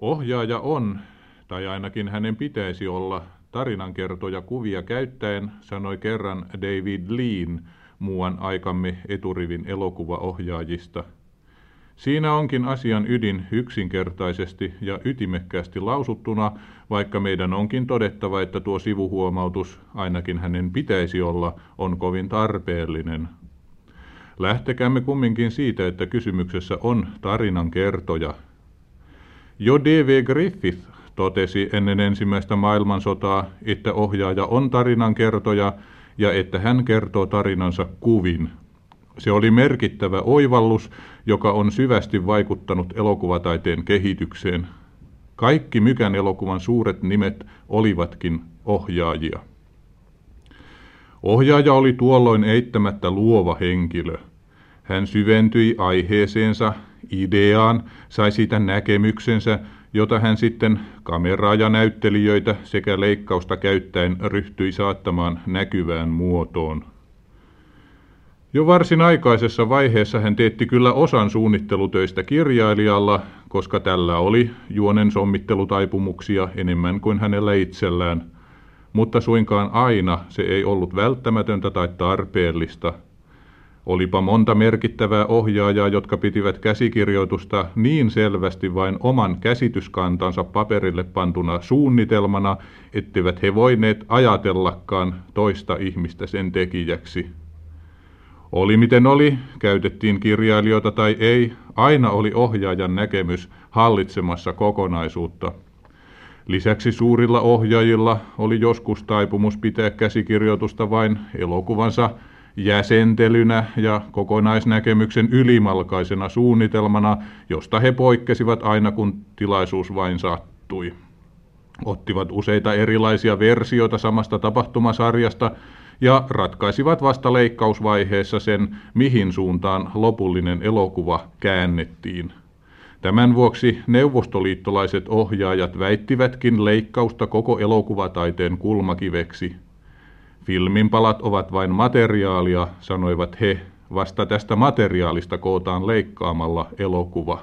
Ohjaaja on, tai ainakin hänen pitäisi olla, tarinankertoja kuvia käyttäen, sanoi kerran David Lean, muuan aikamme eturivin elokuvaohjaajista. Siinä onkin asian ydin yksinkertaisesti ja ytimekkäästi lausuttuna, vaikka meidän onkin todettava, että tuo sivuhuomautus, ainakin hänen pitäisi olla, on kovin tarpeellinen. Lähtekäämme kumminkin siitä, että kysymyksessä on tarinan kertoja. Jo D.V. Griffith totesi ennen ensimmäistä maailmansotaa, että ohjaaja on tarinan kertoja ja että hän kertoo tarinansa kuvin. Se oli merkittävä oivallus, joka on syvästi vaikuttanut elokuvataiteen kehitykseen. Kaikki Mykän elokuvan suuret nimet olivatkin ohjaajia. Ohjaaja oli tuolloin eittämättä luova henkilö. Hän syventyi aiheeseensa, ideaan, sai siitä näkemyksensä, jota hän sitten kameraa ja näyttelijöitä sekä leikkausta käyttäen ryhtyi saattamaan näkyvään muotoon. Jo varsin aikaisessa vaiheessa hän teetti kyllä osan suunnittelutöistä kirjailijalla, koska tällä oli juonen sommittelutaipumuksia enemmän kuin hänellä itsellään, mutta suinkaan aina se ei ollut välttämätöntä tai tarpeellista. Olipa monta merkittävää ohjaajaa, jotka pitivät käsikirjoitusta niin selvästi vain oman käsityskantansa paperille pantuna suunnitelmana, etteivät he voineet ajatellakaan toista ihmistä sen tekijäksi. Oli miten oli, käytettiin kirjailijoita tai ei, aina oli ohjaajan näkemys hallitsemassa kokonaisuutta. Lisäksi suurilla ohjaajilla oli joskus taipumus pitää käsikirjoitusta vain elokuvansa jäsentelynä ja kokonaisnäkemyksen ylimalkaisena suunnitelmana, josta he poikkesivat aina kun tilaisuus vain sattui. Ottivat useita erilaisia versioita samasta tapahtumasarjasta ja ratkaisivat vasta leikkausvaiheessa sen, mihin suuntaan lopullinen elokuva käännettiin. Tämän vuoksi neuvostoliittolaiset ohjaajat väittivätkin leikkausta koko elokuvataiteen kulmakiveksi. Filminpalat ovat vain materiaalia, sanoivat he, vasta tästä materiaalista kootaan leikkaamalla elokuva.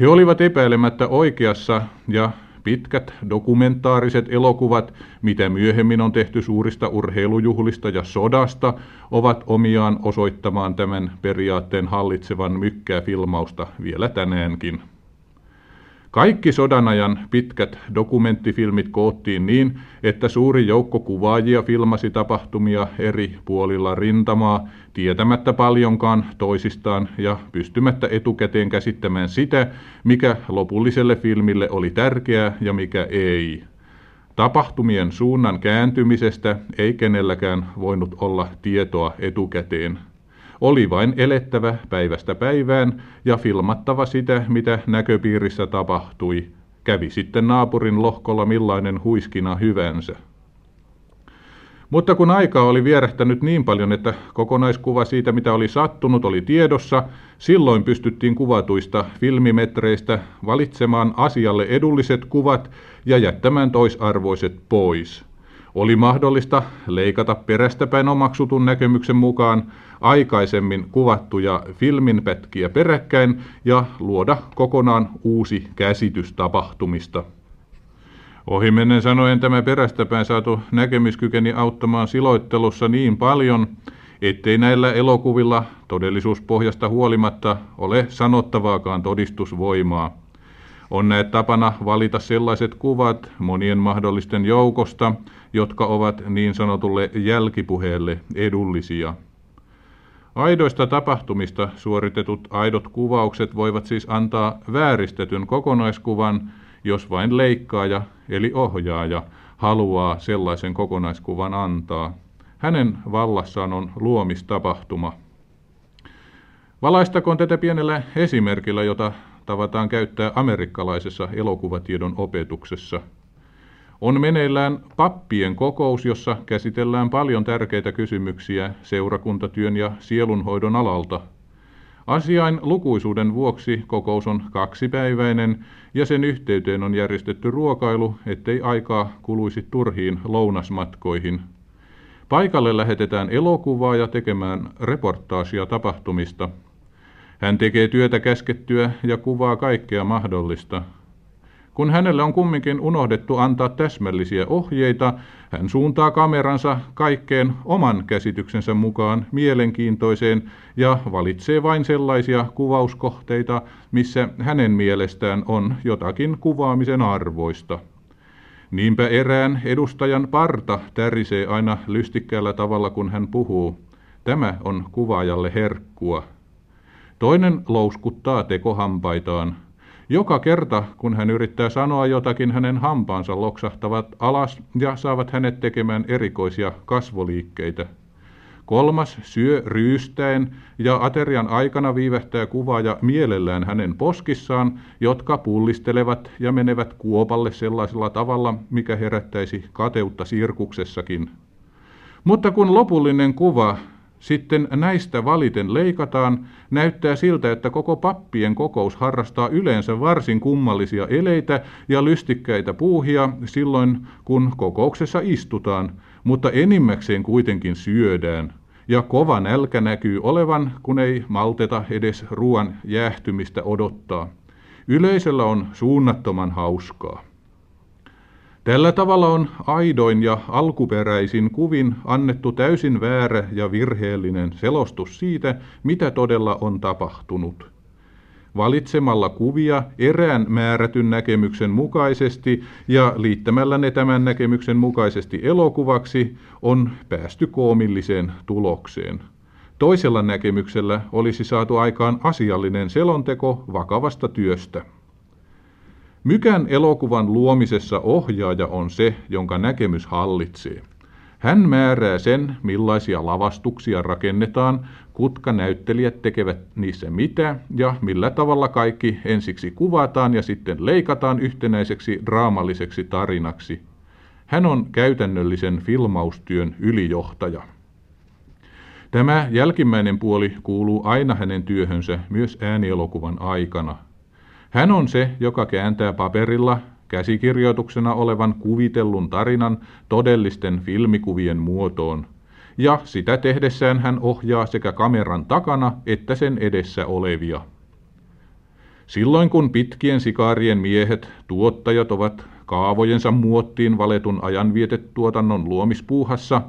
He olivat epäilemättä oikeassa ja Pitkät dokumentaariset elokuvat, mitä myöhemmin on tehty suurista urheilujuhlista ja sodasta, ovat omiaan osoittamaan tämän periaatteen hallitsevan mykkää filmausta vielä tänäänkin. Kaikki sodanajan pitkät dokumenttifilmit koottiin niin, että suuri joukko kuvaajia filmasi tapahtumia eri puolilla rintamaa, tietämättä paljonkaan toisistaan ja pystymättä etukäteen käsittämään sitä, mikä lopulliselle filmille oli tärkeää ja mikä ei. Tapahtumien suunnan kääntymisestä ei kenelläkään voinut olla tietoa etukäteen. Oli vain elettävä päivästä päivään ja filmattava sitä, mitä näköpiirissä tapahtui. Kävi sitten naapurin lohkolla millainen huiskina hyvänsä. Mutta kun aikaa oli vierähtänyt niin paljon, että kokonaiskuva siitä, mitä oli sattunut, oli tiedossa, silloin pystyttiin kuvatuista filmimetreistä valitsemaan asialle edulliset kuvat ja jättämään toisarvoiset pois. Oli mahdollista leikata perästäpäin omaksutun näkemyksen mukaan aikaisemmin kuvattuja filminpätkiä peräkkäin ja luoda kokonaan uusi käsitys tapahtumista. Ohimennen sanoen tämä perästäpäin saatu näkemys kykeni auttamaan siloittelussa niin paljon, ettei näillä elokuvilla todellisuuspohjasta huolimatta ole sanottavaakaan todistusvoimaa. On näet tapana valita sellaiset kuvat monien mahdollisten joukosta, jotka ovat niin sanotulle jälkipuheelle edullisia. Aidoista tapahtumista suoritetut aidot kuvaukset voivat siis antaa vääristetyn kokonaiskuvan, jos vain leikkaaja eli ohjaaja haluaa sellaisen kokonaiskuvan antaa. Hänen vallassaan on luomistapahtuma. Valaistakoon tätä pienellä esimerkillä, jota tavataan käyttää amerikkalaisessa elokuvatiedon opetuksessa. On meneillään pappien kokous, jossa käsitellään paljon tärkeitä kysymyksiä seurakuntatyön ja sielunhoidon alalta. Asiain lukuisuuden vuoksi kokous on kaksipäiväinen ja sen yhteyteen on järjestetty ruokailu, ettei aikaa kuluisi turhiin lounasmatkoihin. Paikalle lähetetään elokuvaa ja tekemään reportaasia tapahtumista – hän tekee työtä käskettyä ja kuvaa kaikkea mahdollista. Kun hänelle on kumminkin unohdettu antaa täsmällisiä ohjeita, hän suuntaa kameransa kaikkeen oman käsityksensä mukaan mielenkiintoiseen ja valitsee vain sellaisia kuvauskohteita, missä hänen mielestään on jotakin kuvaamisen arvoista. Niinpä erään edustajan parta tärisee aina lystikkäällä tavalla, kun hän puhuu. Tämä on kuvaajalle herkkua. Toinen louskuttaa tekohampaitaan. Joka kerta, kun hän yrittää sanoa jotakin, hänen hampaansa loksahtavat alas ja saavat hänet tekemään erikoisia kasvoliikkeitä. Kolmas syö ryystäen ja aterian aikana viivähtää kuvaaja mielellään hänen poskissaan, jotka pullistelevat ja menevät kuopalle sellaisella tavalla, mikä herättäisi kateutta sirkuksessakin. Mutta kun lopullinen kuva sitten näistä valiten leikataan, näyttää siltä, että koko pappien kokous harrastaa yleensä varsin kummallisia eleitä ja lystikkäitä puuhia silloin, kun kokouksessa istutaan, mutta enimmäkseen kuitenkin syödään. Ja kova nälkä näkyy olevan, kun ei malteta edes ruoan jäähtymistä odottaa. Yleisöllä on suunnattoman hauskaa. Tällä tavalla on aidoin ja alkuperäisin kuvin annettu täysin väärä ja virheellinen selostus siitä, mitä todella on tapahtunut. Valitsemalla kuvia erään määrätyn näkemyksen mukaisesti ja liittämällä ne tämän näkemyksen mukaisesti elokuvaksi on päästy koomilliseen tulokseen. Toisella näkemyksellä olisi saatu aikaan asiallinen selonteko vakavasta työstä. Mykän elokuvan luomisessa ohjaaja on se, jonka näkemys hallitsee. Hän määrää sen, millaisia lavastuksia rakennetaan, kutka näyttelijät tekevät niissä mitä ja millä tavalla kaikki ensiksi kuvataan ja sitten leikataan yhtenäiseksi draamalliseksi tarinaksi. Hän on käytännöllisen filmaustyön ylijohtaja. Tämä jälkimmäinen puoli kuuluu aina hänen työhönsä myös äänielokuvan aikana – hän on se, joka kääntää paperilla käsikirjoituksena olevan kuvitellun tarinan todellisten filmikuvien muotoon. Ja sitä tehdessään hän ohjaa sekä kameran takana että sen edessä olevia. Silloin kun pitkien sikaarien miehet, tuottajat ovat kaavojensa muottiin valetun ajanvietetuotannon luomispuuhassa,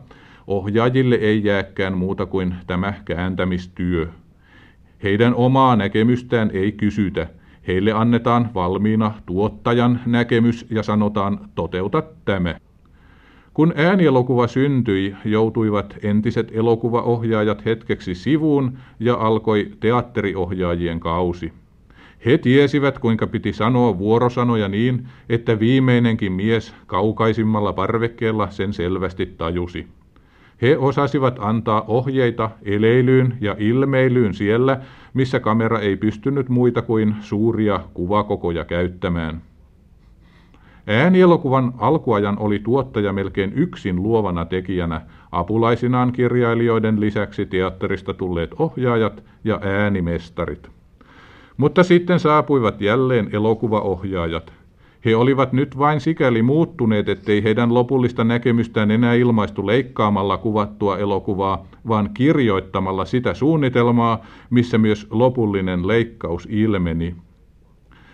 ohjaajille ei jääkään muuta kuin tämä kääntämistyö. Heidän omaa näkemystään ei kysytä – Heille annetaan valmiina tuottajan näkemys ja sanotaan toteuta tämä. Kun äänielokuva syntyi, joutuivat entiset elokuvaohjaajat hetkeksi sivuun ja alkoi teatteriohjaajien kausi. He tiesivät, kuinka piti sanoa vuorosanoja niin, että viimeinenkin mies kaukaisimmalla parvekkeella sen selvästi tajusi. He osasivat antaa ohjeita eleilyyn ja ilmeilyyn siellä, missä kamera ei pystynyt muita kuin suuria kuvakokoja käyttämään. Äänielokuvan alkuajan oli tuottaja melkein yksin luovana tekijänä, apulaisinaan kirjailijoiden lisäksi teatterista tulleet ohjaajat ja äänimestarit. Mutta sitten saapuivat jälleen elokuvaohjaajat, he olivat nyt vain sikäli muuttuneet, ettei heidän lopullista näkemystään enää ilmaistu leikkaamalla kuvattua elokuvaa, vaan kirjoittamalla sitä suunnitelmaa, missä myös lopullinen leikkaus ilmeni.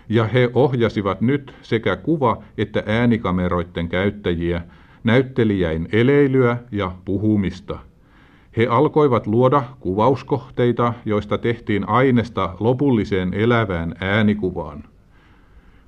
Ja he ohjasivat nyt sekä kuva- että äänikameroiden käyttäjiä, näyttelijäin eleilyä ja puhumista. He alkoivat luoda kuvauskohteita, joista tehtiin aineesta lopulliseen elävään äänikuvaan.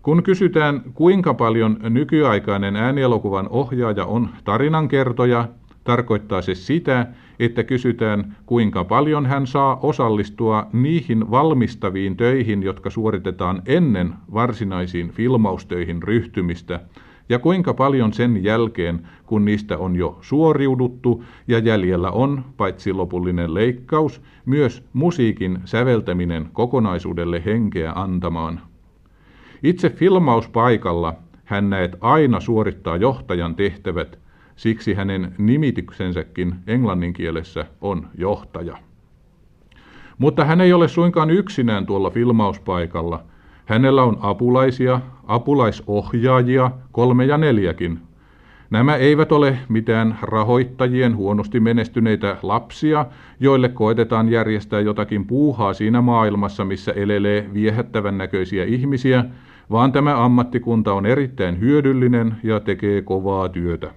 Kun kysytään, kuinka paljon nykyaikainen äänielokuvan ohjaaja on tarinankertoja, tarkoittaa se sitä, että kysytään, kuinka paljon hän saa osallistua niihin valmistaviin töihin, jotka suoritetaan ennen varsinaisiin filmaustöihin ryhtymistä, ja kuinka paljon sen jälkeen, kun niistä on jo suoriuduttu ja jäljellä on, paitsi lopullinen leikkaus, myös musiikin säveltäminen kokonaisuudelle henkeä antamaan. Itse filmauspaikalla hän näet aina suorittaa johtajan tehtävät, siksi hänen nimityksensäkin englannin kielessä on johtaja. Mutta hän ei ole suinkaan yksinään tuolla filmauspaikalla. Hänellä on apulaisia, apulaisohjaajia, kolme ja neljäkin. Nämä eivät ole mitään rahoittajien huonosti menestyneitä lapsia, joille koetetaan järjestää jotakin puuhaa siinä maailmassa, missä elelee viehättävän näköisiä ihmisiä, vaan tämä ammattikunta on erittäin hyödyllinen ja tekee kovaa työtä.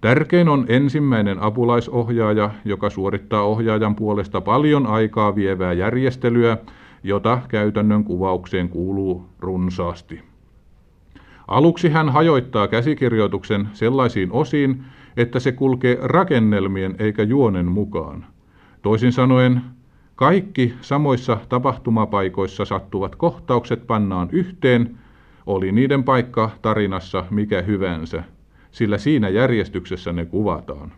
Tärkein on ensimmäinen apulaisohjaaja, joka suorittaa ohjaajan puolesta paljon aikaa vievää järjestelyä, jota käytännön kuvaukseen kuuluu runsaasti. Aluksi hän hajoittaa käsikirjoituksen sellaisiin osiin, että se kulkee rakennelmien eikä juonen mukaan. Toisin sanoen, kaikki samoissa tapahtumapaikoissa sattuvat kohtaukset pannaan yhteen, oli niiden paikka tarinassa mikä hyvänsä, sillä siinä järjestyksessä ne kuvataan.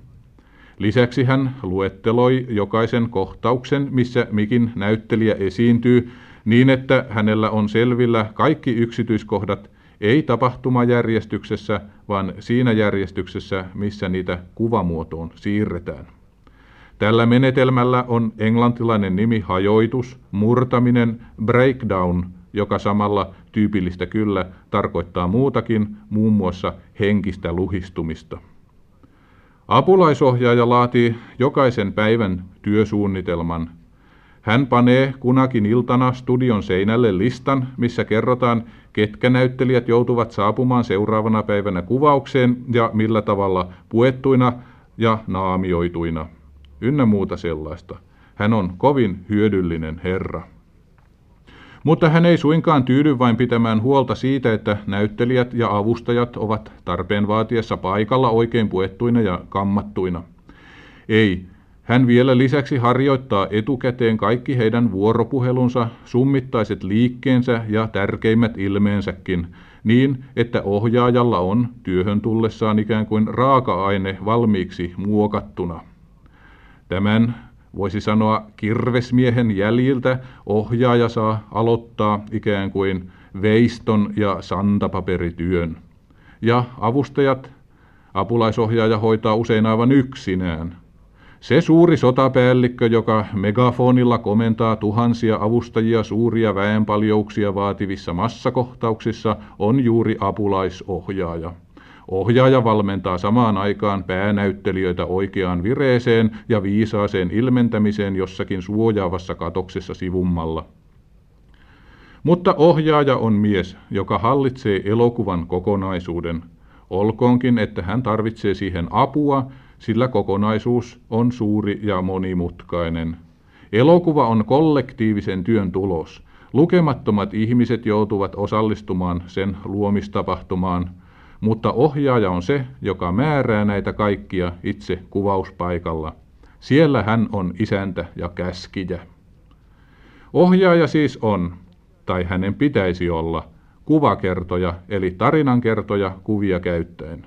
Lisäksi hän luetteloi jokaisen kohtauksen, missä mikin näyttelijä esiintyy, niin että hänellä on selvillä kaikki yksityiskohdat, ei tapahtumajärjestyksessä, vaan siinä järjestyksessä, missä niitä kuvamuotoon siirretään. Tällä menetelmällä on englantilainen nimi hajoitus, murtaminen, breakdown, joka samalla tyypillistä kyllä tarkoittaa muutakin, muun muassa henkistä luhistumista. Apulaisohjaaja laatii jokaisen päivän työsuunnitelman. Hän panee kunakin iltana studion seinälle listan, missä kerrotaan, ketkä näyttelijät joutuvat saapumaan seuraavana päivänä kuvaukseen ja millä tavalla puettuina ja naamioituina. Ynnä muuta sellaista. Hän on kovin hyödyllinen herra. Mutta hän ei suinkaan tyydy vain pitämään huolta siitä, että näyttelijät ja avustajat ovat tarpeen vaatiessa paikalla oikein puettuina ja kammattuina. Ei, hän vielä lisäksi harjoittaa etukäteen kaikki heidän vuoropuhelunsa, summittaiset liikkeensä ja tärkeimmät ilmeensäkin, niin että ohjaajalla on työhön tullessaan ikään kuin raaka-aine valmiiksi muokattuna. Tämän voisi sanoa kirvesmiehen jäljiltä ohjaaja saa aloittaa ikään kuin veiston ja santapaperityön. Ja avustajat, apulaisohjaaja hoitaa usein aivan yksinään. Se suuri sotapäällikkö, joka megafonilla komentaa tuhansia avustajia suuria väenpaljouksia vaativissa massakohtauksissa, on juuri apulaisohjaaja. Ohjaaja valmentaa samaan aikaan päänäyttelijöitä oikeaan vireeseen ja viisaaseen ilmentämiseen jossakin suojaavassa katoksessa sivummalla. Mutta ohjaaja on mies, joka hallitsee elokuvan kokonaisuuden. Olkoonkin, että hän tarvitsee siihen apua, sillä kokonaisuus on suuri ja monimutkainen. Elokuva on kollektiivisen työn tulos. Lukemattomat ihmiset joutuvat osallistumaan sen luomistapahtumaan – mutta ohjaaja on se, joka määrää näitä kaikkia itse kuvauspaikalla. Siellä hän on isäntä ja käskijä. Ohjaaja siis on, tai hänen pitäisi olla, kuvakertoja eli tarinankertoja kuvia käyttäen.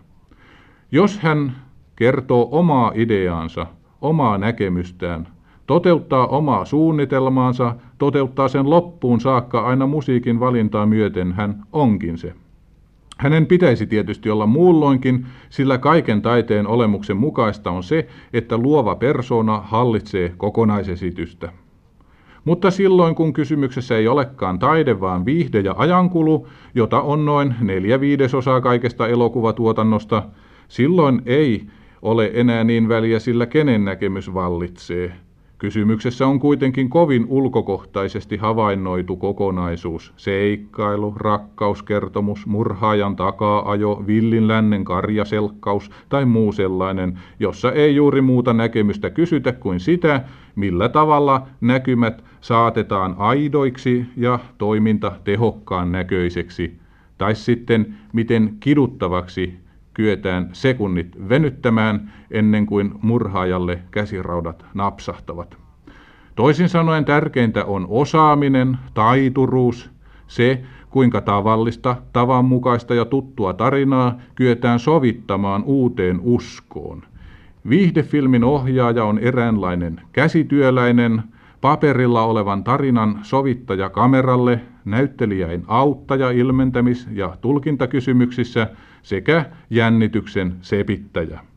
Jos hän kertoo omaa ideaansa, omaa näkemystään, toteuttaa omaa suunnitelmaansa, toteuttaa sen loppuun saakka aina musiikin valintaa myöten, hän onkin se. Hänen pitäisi tietysti olla muulloinkin, sillä kaiken taiteen olemuksen mukaista on se, että luova persona hallitsee kokonaisesitystä. Mutta silloin, kun kysymyksessä ei olekaan taide, vaan viihde ja ajankulu, jota on noin neljä viidesosaa kaikesta elokuvatuotannosta, silloin ei ole enää niin väliä, sillä kenen näkemys vallitsee – Kysymyksessä on kuitenkin kovin ulkokohtaisesti havainnoitu kokonaisuus. Seikkailu, rakkauskertomus, murhaajan takaa-ajo, villin lännen karjaselkkaus tai muu sellainen, jossa ei juuri muuta näkemystä kysytä kuin sitä, millä tavalla näkymät saatetaan aidoiksi ja toiminta tehokkaan näköiseksi, tai sitten miten kiduttavaksi kyetään sekunnit venyttämään ennen kuin murhaajalle käsiraudat napsahtavat. Toisin sanoen tärkeintä on osaaminen, taituruus, se, kuinka tavallista, tavanmukaista ja tuttua tarinaa kyetään sovittamaan uuteen uskoon. Viihdefilmin ohjaaja on eräänlainen käsityöläinen, paperilla olevan tarinan sovittaja kameralle, näyttelijäin auttaja ilmentämis- ja tulkintakysymyksissä sekä jännityksen sepittäjä.